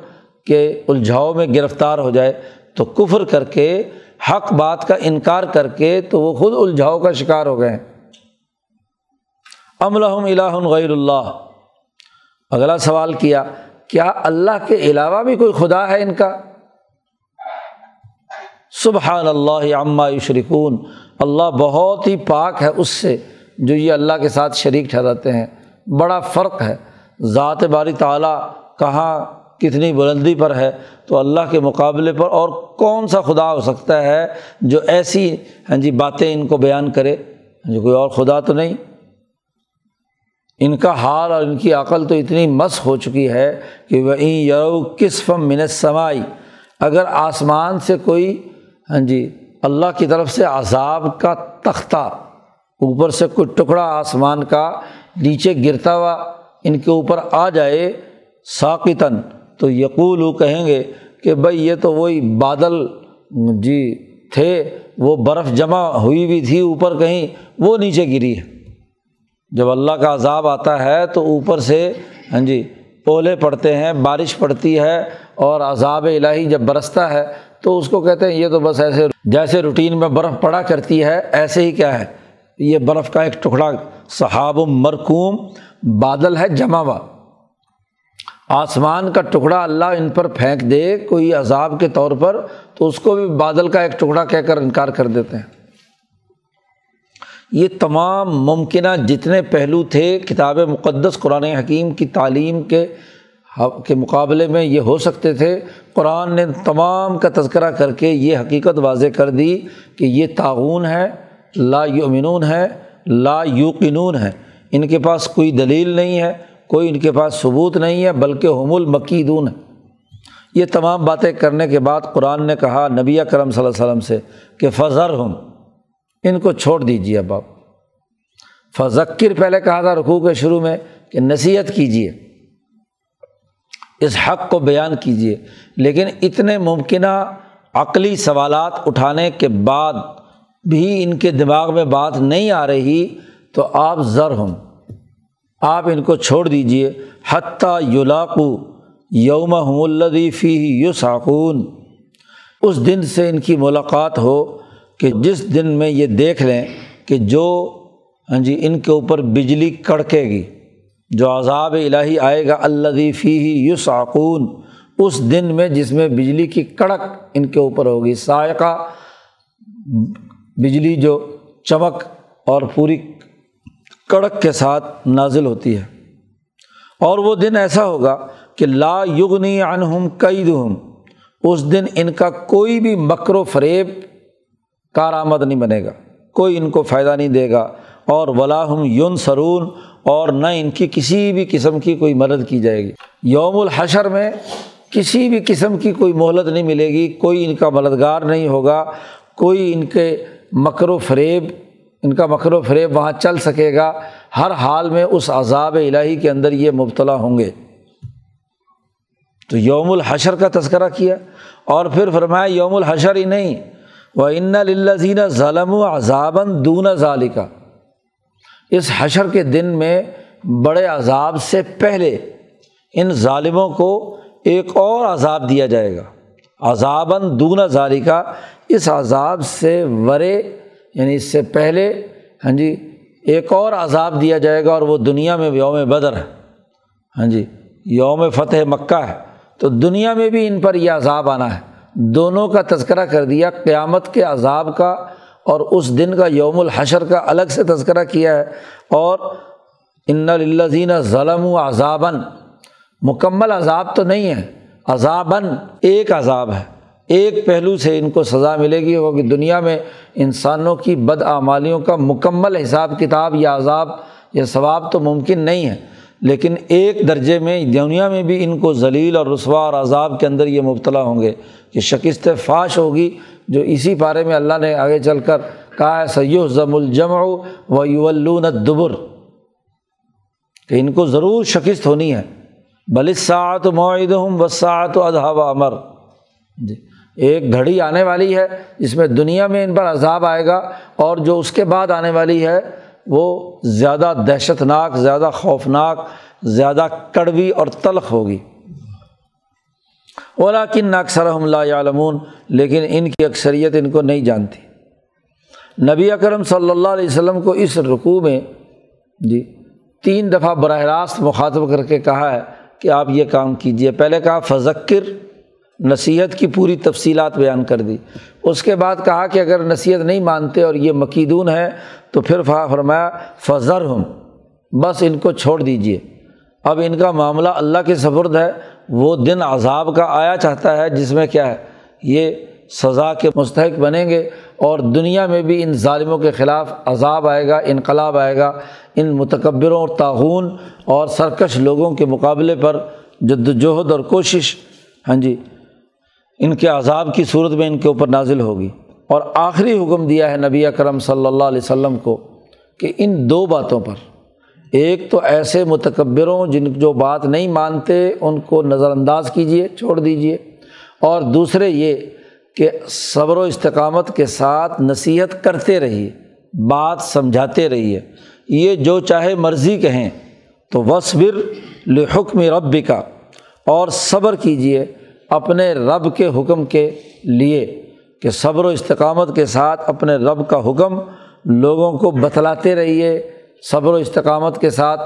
کے الجھاؤ میں گرفتار ہو جائے۔ تو کفر کر کے، حق بات کا انکار کر کے تو وہ خود الجھاؤ کا شکار ہو گئے۔ املحم الہ غیر اللہ۔ اگلا سوال کیا کیا اللہ کے علاوہ بھی کوئی خدا ہے ان کا؟ سبحان اللہ عما یشرکون۔ اللہ بہت ہی پاک ہے اس سے جو یہ اللہ کے ساتھ شریک ٹھہراتے ہیں۔ بڑا فرق ہے۔ ذات باری تعلیٰ کہاں کتنی بلندی پر ہے، تو اللہ کے مقابلے پر اور کون سا خدا ہو سکتا ہے جو ایسی ہاں جی باتیں ان کو بیان کرے۔ ہاں جی کوئی اور خدا تو نہیں۔ ان کا حال اور ان کی عقل تو اتنی مس ہو چکی ہے کہ وہ یرو کس فم منت سمائی اگر آسمان سے کوئی ہاں جی اللہ کی طرف سے عذاب کا تختہ، اوپر سے کوئی ٹکڑا آسمان کا نیچے گرتا ہوا ان کے اوپر آ جائے ساکتاً تو یقول کہیں گے کہ بھائی یہ تو وہی بادل جی تھے، وہ برف جمع ہوئی ہوئی تھی اوپر کہیں، وہ نیچے گری ہے۔ جب اللہ کا عذاب آتا ہے تو اوپر سے ہاں جی اولے پڑتے ہیں، بارش پڑتی ہے اور عذاب الہی جب برستا ہے تو اس کو کہتے ہیں یہ تو بس ایسے جیسے روٹین میں برف پڑا کرتی ہے، ایسے ہی کیا ہے؟ یہ برف کا ایک ٹکڑا صحاب مرکوم بادل ہے جمع ہوا۔ آسمان کا ٹکڑا اللہ ان پر پھینک دے، کوئی عذاب کے طور پر تو اس کو بھی بادل کا ایک ٹکڑا کہہ کر انکار کر دیتے ہیں۔ یہ تمام ممکنہ جتنے پہلو تھے کتاب مقدس قرآن حکیم کی تعلیم کے کے مقابلے میں یہ ہو سکتے تھے، قرآن نے تمام کا تذکرہ کر کے یہ حقیقت واضح کر دی کہ یہ تعاون ہے، لا یؤمنون ہے، لا یوقنون ہے۔ ان کے پاس کوئی دلیل نہیں ہے، کوئی ان کے پاس ثبوت نہیں ہے، بلکہ ہم المقیدون ہے یہ تمام باتیں کرنے کے بعد قرآن نے کہا نبی کرم صلی اللہ علیہ وسلم سے کہ فضر ہم ان کو چھوڑ دیجیے اب آپ۔ فذکر، پہلے کہا تھا رقوع کے شروع میں کہ نصیحت کیجیے اس حق کو بیان کیجیے لیکن اتنے ممکنہ عقلی سوالات اٹھانے کے بعد بھی ان کے دماغ میں بات نہیں آ رہی تو آپ ذر ہوں۔ آپ ان کو چھوڑ دیجیے حتیٰ یولاقو یوم الدی فی یو ساکون اس دن سے ان کی ملاقات ہو۔ کہ جس دن میں یہ دیکھ لیں کہ جو ہاں جی ان کے اوپر بجلی کڑکے گی، جو عذاب الہی آئے گا اللہ فی یو اس دن میں جس میں بجلی کی کڑک ان کے اوپر ہوگی، سائقہ، بجلی جو چمک اور پوری کڑک کے ساتھ نازل ہوتی ہے۔ اور وہ دن ایسا ہوگا کہ لا یغنی عنہم قید اس دن ان کا کوئی بھی مکر و فریب کارآمد نہیں بنے گا، کوئی ان کو فائدہ نہیں دے گا، اور ولاحم یون سرون اور نہ ان کی کسی بھی قسم کی کوئی مدد کی جائے گی۔ یوم الحشر میں کسی بھی قسم کی کوئی مہلت نہیں ملے گی، کوئی ان کا مددگار نہیں ہوگا، کوئی ان کے مکر و فریب، ان کا مکر و فریب وہاں چل سکے گا۔ ہر حال میں اس عذاب الہی کے اندر یہ مبتلا ہوں گے۔ تو یوم الحشر کا تذکرہ کیا، اور پھر فرمایا یوم الحشر ہی نہیں وہ ان لذین ظلم و عذابً دون ظالقہ اس حشر کے دن میں بڑے عذاب سے پہلے ان ظالموں کو ایک اور عذاب دیا جائے گا۔ عذابً دون ظالقہ اس عذاب سے ورے یعنی اس سے پہلے ہاں جی ایک اور عذاب دیا جائے گا اور وہ دنیا میں یوم بدر ہے۔ ہاں جی یوم فتح مکہ ہے۔ تو دنیا میں بھی ان پر یہ عذاب آنا ہے۔ دونوں کا تذکرہ کر دیا، قیامت کے عذاب کا اور اس دن کا یوم الحشر کا الگ سے تذکرہ کیا ہے۔ اور ان الزین ظلم و عذابً مکمل عذاب تو نہیں ہے عذابً ایک عذاب ہے۔ ایک پہلو سے ان کو سزا ملے گی وہ کہ دنیا میں انسانوں کی بدعمالیوں کا مکمل حساب کتاب یا عذاب یا ثواب تو ممکن نہیں ہے۔ لیکن ایک درجے میں دنیا میں بھی ان کو ذلیل اور رسوا اور عذاب کے اندر یہ مبتلا ہوں گے کہ شکست فاش ہوگی جو اسی بارے میں اللہ نے آگے چل کر کہا ہے سید ضم الجم و یولون دبر کہ ان کو ضرور شکست ہونی ہے۔ بلساعت معید ہوں وساعت و ادھا و امر جی ایک گھڑی آنے والی ہے جس میں دنیا میں ان پر عذاب آئے گا اور جو اس کے بعد آنے والی ہے وہ زیادہ دہشت ناک زیادہ خوفناک، زیادہ کڑوی اور تلخ ہوگی۔ اولا کن اکثر اللہ عالمون لیکن ان کی اکثریت ان کو نہیں جانتی۔ نبی اکرم صلی اللہ علیہ وسلم کو اس رقوع میں جی تین دفعہ براہ راست مخاطب کر کے کہا ہے کہ آپ یہ کام کیجیے پہلے کہا، فذکر نصیحت کی پوری تفصیلات بیان کر دی۔ اس کے بعد کہا کہ اگر نصیحت نہیں مانتے اور یہ مقیدون ہے تو پھر فرمایا فضر ہم بس ان کو چھوڑ دیجیے اب ان کا معاملہ اللہ کے سبرد ہے۔ وہ دن عذاب کا آیا چاہتا ہے، جس میں کیا ہے؟ یہ سزا کے مستحق بنیں گے اور دنیا میں بھی ان ظالموں کے خلاف عذاب آئے گا، انقلاب آئے گا۔ ان متکبروں اور تعاون اور سرکش لوگوں کے مقابلے پر جد وجہد اور کوشش۔ ہاں جی ان کے عذاب کی صورت میں ان کے اوپر نازل ہوگی۔ اور آخری حکم دیا ہے نبی اکرم صلی اللہ علیہ وسلم کو کہ ان دو باتوں پر، ایک تو ایسے متکبروں جن جو بات نہیں مانتے، ان کو نظر انداز کیجیے چھوڑ دیجیے اور دوسرے یہ کہ صبر و استقامت کے ساتھ نصیحت کرتے رہیے، بات سمجھاتے رہیے۔ یہ جو چاہے مرضی کہیں تو وصبر لحکم رب کا اور صبر کیجیے اپنے رب کے حکم کے لیے کہ صبر و استقامت کے ساتھ اپنے رب کا حکم لوگوں کو بتلاتے رہیے، صبر و استقامت کے ساتھ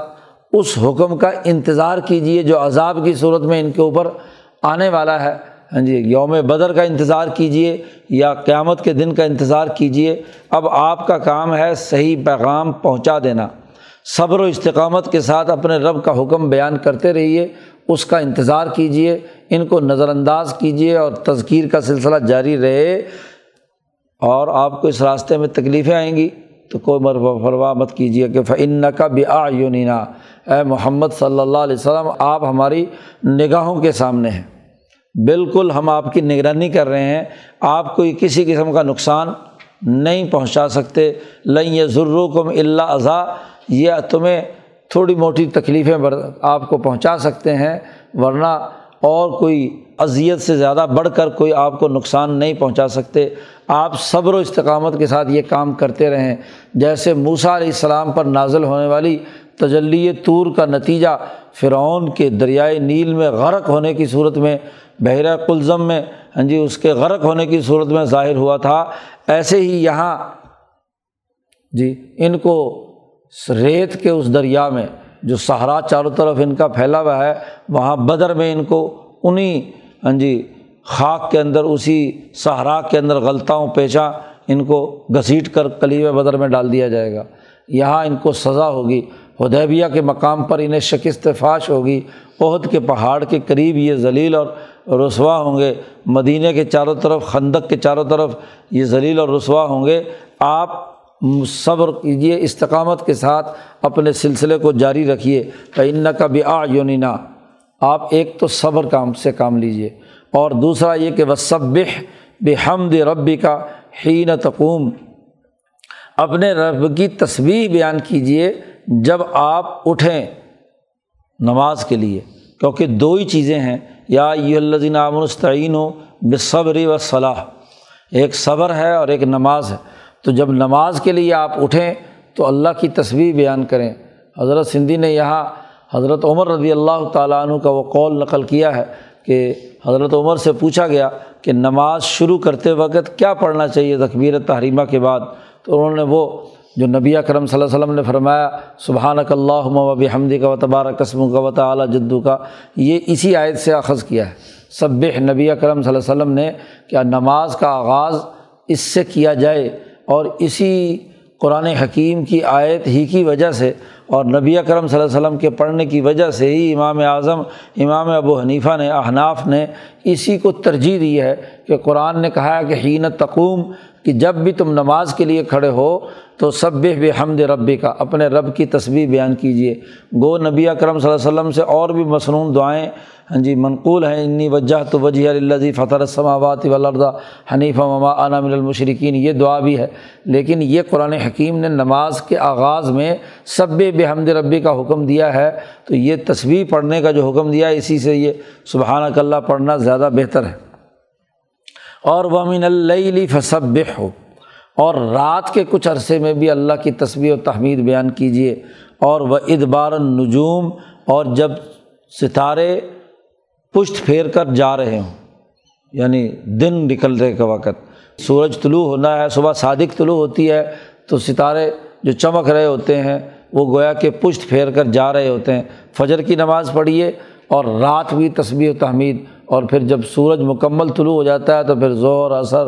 اس حکم کا انتظار کیجیے جو عذاب کی صورت میں ان کے اوپر آنے والا ہے۔ ہاں جی یوم بدر کا انتظار کیجیے یا قیامت کے دن کا انتظار کیجیے اب آپ کا کام ہے صحیح پیغام پہنچا دینا۔ صبر و استقامت کے ساتھ اپنے رب کا حکم بیان کرتے رہیے، اس کا انتظار کیجیے ان کو نظر انداز کیجیے اور تذکیر کا سلسلہ جاری رہے اور آپ کو اس راستے میں تکلیفیں آئیں گی تو کوئی مروا مت کیجیے کہ فن کا بھی آ یونینا اے محمد صلی اللہ علیہ وسلم، آپ ہماری نگاہوں کے سامنے ہیں۔ بالکل ہم آپ کی نگرانی کر رہے ہیں۔ آپ کوئی کسی قسم کا نقصان نہیں پہنچا سکتے۔ لیں یہ ضرور کم اللہ اضا یہ تمہیں تھوڑی موٹی تکلیفیں آپ کو پہنچا سکتے ہیں، ورنہ اور کوئی اذیت سے زیادہ بڑھ کر کوئی آپ کو نقصان نہیں پہنچا سکتے۔ آپ صبر و استقامت کے ساتھ یہ کام کرتے رہیں۔ جیسے موسا علیہ السلام پر نازل ہونے والی تجلی طور کا نتیجہ فرعون کے دریائے نیل میں غرق ہونے کی صورت میں، بحیرہ کلزم میں ہاں جی اس کے غرق ہونے کی صورت میں ظاہر ہوا تھا۔ ایسے ہی یہاں جی ان کو ریت کے اس دریا میں جو سہارا چاروں طرف ان کا پھیلا ہوا ہے، وہاں بدر میں ان کو انہیں ہاں جی خاک کے اندر، اسی صحرا کے اندر غلطاؤں پیچا ان کو گھسیٹ کر کلیب بدر میں ڈال دیا جائے گا۔ یہاں ان کو سزا ہوگی۔ ہدیبیہ کے مقام پر انہیں شکست فاش ہوگی۔ عہد کے پہاڑ کے قریب یہ ذلیل اور رسوا ہوں گے۔ مدینہ کے چاروں طرف، خندق کے چاروں طرف یہ ذلیل اور رسوا ہوں گے۔ آپ صبر کیجیے استقامت کے ساتھ اپنے سلسلے کو جاری رکھیے ان کا بھی آ یونینا آپ ایک تو صبر کام سے کام لیجیے اور دوسرا یہ کہ وہ سب بے حمد ربی کا حین تقوم۔ اپنے رب کی تصویر بیان کیجیے جب آپ اٹھیں نماز کے لیے۔ کیونکہ دو ہی چیزیں ہیں۔ یا یہ الزین عامستعین ہو بے صبری و صلاح ایک صبر ہے اور ایک نماز ہے۔ تو جب نماز کے لیے آپ اٹھیں تو اللہ کی تصویر بیان کریں۔ حضرت سندھی نے یہاں حضرت عمر رضی اللہ تعالیٰ عنہ کا وہ قول نقل کیا ہے کہ حضرت عمر سے پوچھا گیا کہ نماز شروع کرتے وقت کیا پڑھنا چاہیے تقبیر تحریمہ کے بعد؟ تو انہوں نے وہ جو نبی اکرم صلی اللہ علیہ وسلم نے فرمایا سبحان اک اللہ وب حمدی کا و تبارہ قسم کا و تعلیٰ جدو کا یہ اسی آیت سے اخذ کیا ہے۔ سب نبی اکرم صلی اللہ علیہ وسلم نے کیا نماز کا آغاز اس سے کیا جائے اور اسی قرآن حکیم کی آیت ہی کی وجہ سے اور نبی اکرم صلی اللہ علیہ وسلم کے پڑھنے کی وجہ سے ہی امام اعظم، امام ابو حنیفہ نے، احناف نے اسی کو ترجیح دی ہے کہ قرآن نے کہا ہے کہ حین تقوم کہ جب بھی تم نماز کے لیے کھڑے ہو تو سب بے حمد ربی کا اپنے رب کی تصویر بیان کیجیے گو نبی اکرم صلی اللہ علیہ وسلم سے اور بھی مصنون دعائیں۔ ہاں جی منقول ہیں، انی وجہ تو وجہ اللہ فتح السماوات والارض حنیف مما انا من المشرقین یہ دعا بھی ہے۔ لیکن یہ قرآن حکیم نے نماز کے آغاز میں سب بے حمد ربی کا حکم دیا ہے۔ تو یہ تصویر پڑھنے کا جو حکم دیا ہے، اسی سے یہ سبحانہ اللہ پڑھنا زیادہ بہتر ہے۔ اور وہ امین اللہ فصب ہو اور رات کے کچھ عرصے میں بھی اللہ کی تصویر و تحمید بیان کیجیے اور وہ ادبار النجوم۔ اور جب ستارے پشت پھیر کر جا رہے ہوں یعنی دن نکلنے کا وقت۔ سورج طلوع ہونا ہے، صبح صادق طلوع ہوتی ہے، تو ستارے جو چمک رہے ہوتے ہیں، وہ گویا کہ پشت پھیر کر جا رہے ہوتے ہیں۔ فجر کی نماز پڑھیے اور رات بھی تسبیح و تحمید اور پھر جب سورج مکمل طلوع ہو جاتا ہے تو پھر زہر اثر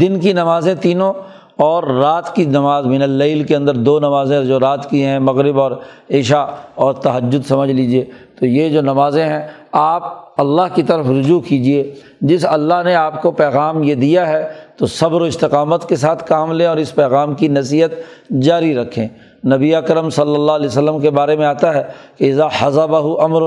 دن کی نمازیں تینوں، اور رات کی نماز من اللیل کے اندر دو نمازیں جو رات کی ہیں، مغرب اور عشاء، اور تہجد سمجھ لیجیے تو یہ جو نمازیں ہیں، آپ اللہ کی طرف رجوع کیجیے جس اللہ نے آپ کو پیغام یہ دیا ہے، تو صبر و استقامت کے ساتھ کام لیں اور اس پیغام کی نصیحت جاری رکھیں۔ نبی اکرم صلی اللہ علیہ وسلم کے بارے میں آتا ہے کہ اذا حضبہ امر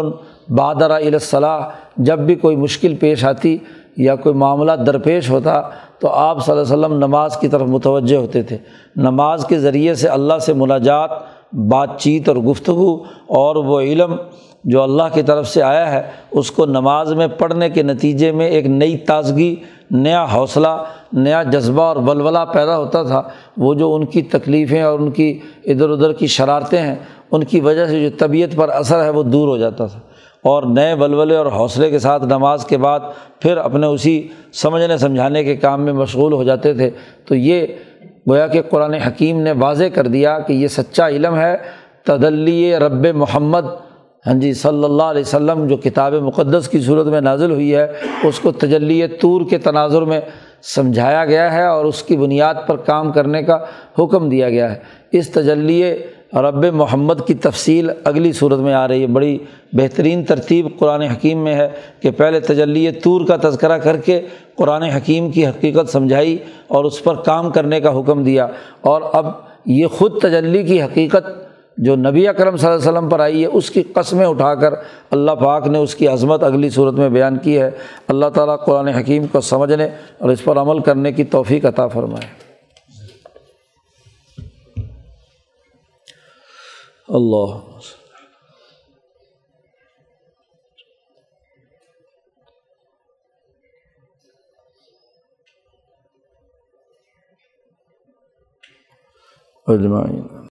بادر الاصلاح جب بھی کوئی مشکل پیش آتی یا کوئی معاملہ درپیش ہوتا تو آپ صلی اللہ علیہ وسلم نماز کی طرف متوجہ ہوتے تھے۔ نماز کے ذریعے سے اللہ سے مناجات، بات چیت اور گفتگو اور وہ علم جو اللہ کی طرف سے آیا ہے، اس کو نماز میں پڑھنے کے نتیجے میں ایک نئی تازگی، نیا حوصلہ، نیا جذبہ اور ولولہ پیدا ہوتا تھا۔ وہ جو ان کی تکلیفیں اور ان کی ادھر ادھر کی شرارتیں ہیں، ان کی وجہ سے جو طبیعت پر اثر ہے وہ دور ہو جاتا تھا۔ اور نئے ولولے اور حوصلے کے ساتھ نماز کے بعد پھر اپنے اسی سمجھنے سمجھانے کے کام میں مشغول ہو جاتے تھے۔ تو یہ گویا کہ قرآن حکیم نے واضح کر دیا کہ یہ سچا علم ہے۔ تدلی رب محمد ہاں جی صلی اللہ علیہ وسلم، جو کتاب مقدس کی صورت میں نازل ہوئی ہے، اس کو تجلی طور کے تناظر میں سمجھایا گیا ہے اور اس کی بنیاد پر کام کرنے کا حکم دیا گیا ہے۔ اس تجلی رب محمد کی تفصیل اگلی صورت میں آ رہی ہے۔ بڑی بہترین ترتیب قرآن حکیم میں ہے کہ پہلے تجلی طور کا تذکرہ کر کے قرآن حکیم کی حقیقت سمجھائی اور اس پر کام کرنے کا حکم دیا۔ اور اب یہ خود تجلی کی حقیقت جو نبی اکرم صلی اللہ علیہ وسلم پر آئی ہے، اس کی قسمیں اٹھا کر اللہ پاک نے اس کی عظمت اگلی صورت میں بیان کی ہے۔ اللہ تعالیٰ قرآن حکیم کو سمجھنے اور اس پر عمل کرنے کی توفیق عطا فرمائے۔ اللہ اجمعین